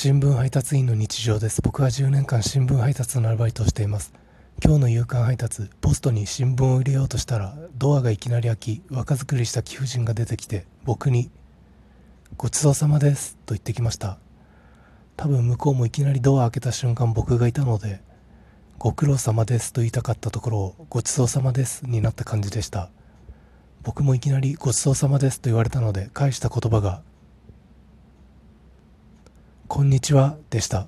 新聞配達員の日常です。僕は10年間新聞配達のアルバイトをしています。今日の夕刊配達ポストに新聞を入れようとしたらドアがいきなり開き若作りした貴婦人が出てきて僕に「ごちそうさまです」と言ってきました。多分向こうもいきなりドア開けた瞬間僕がいたので「ご苦労様です」と言いたかったところを「ごちそうさまです」になった感じでした。僕もいきなり「ごちそうさまです」と言われたので返した言葉が「こんにちは」でした。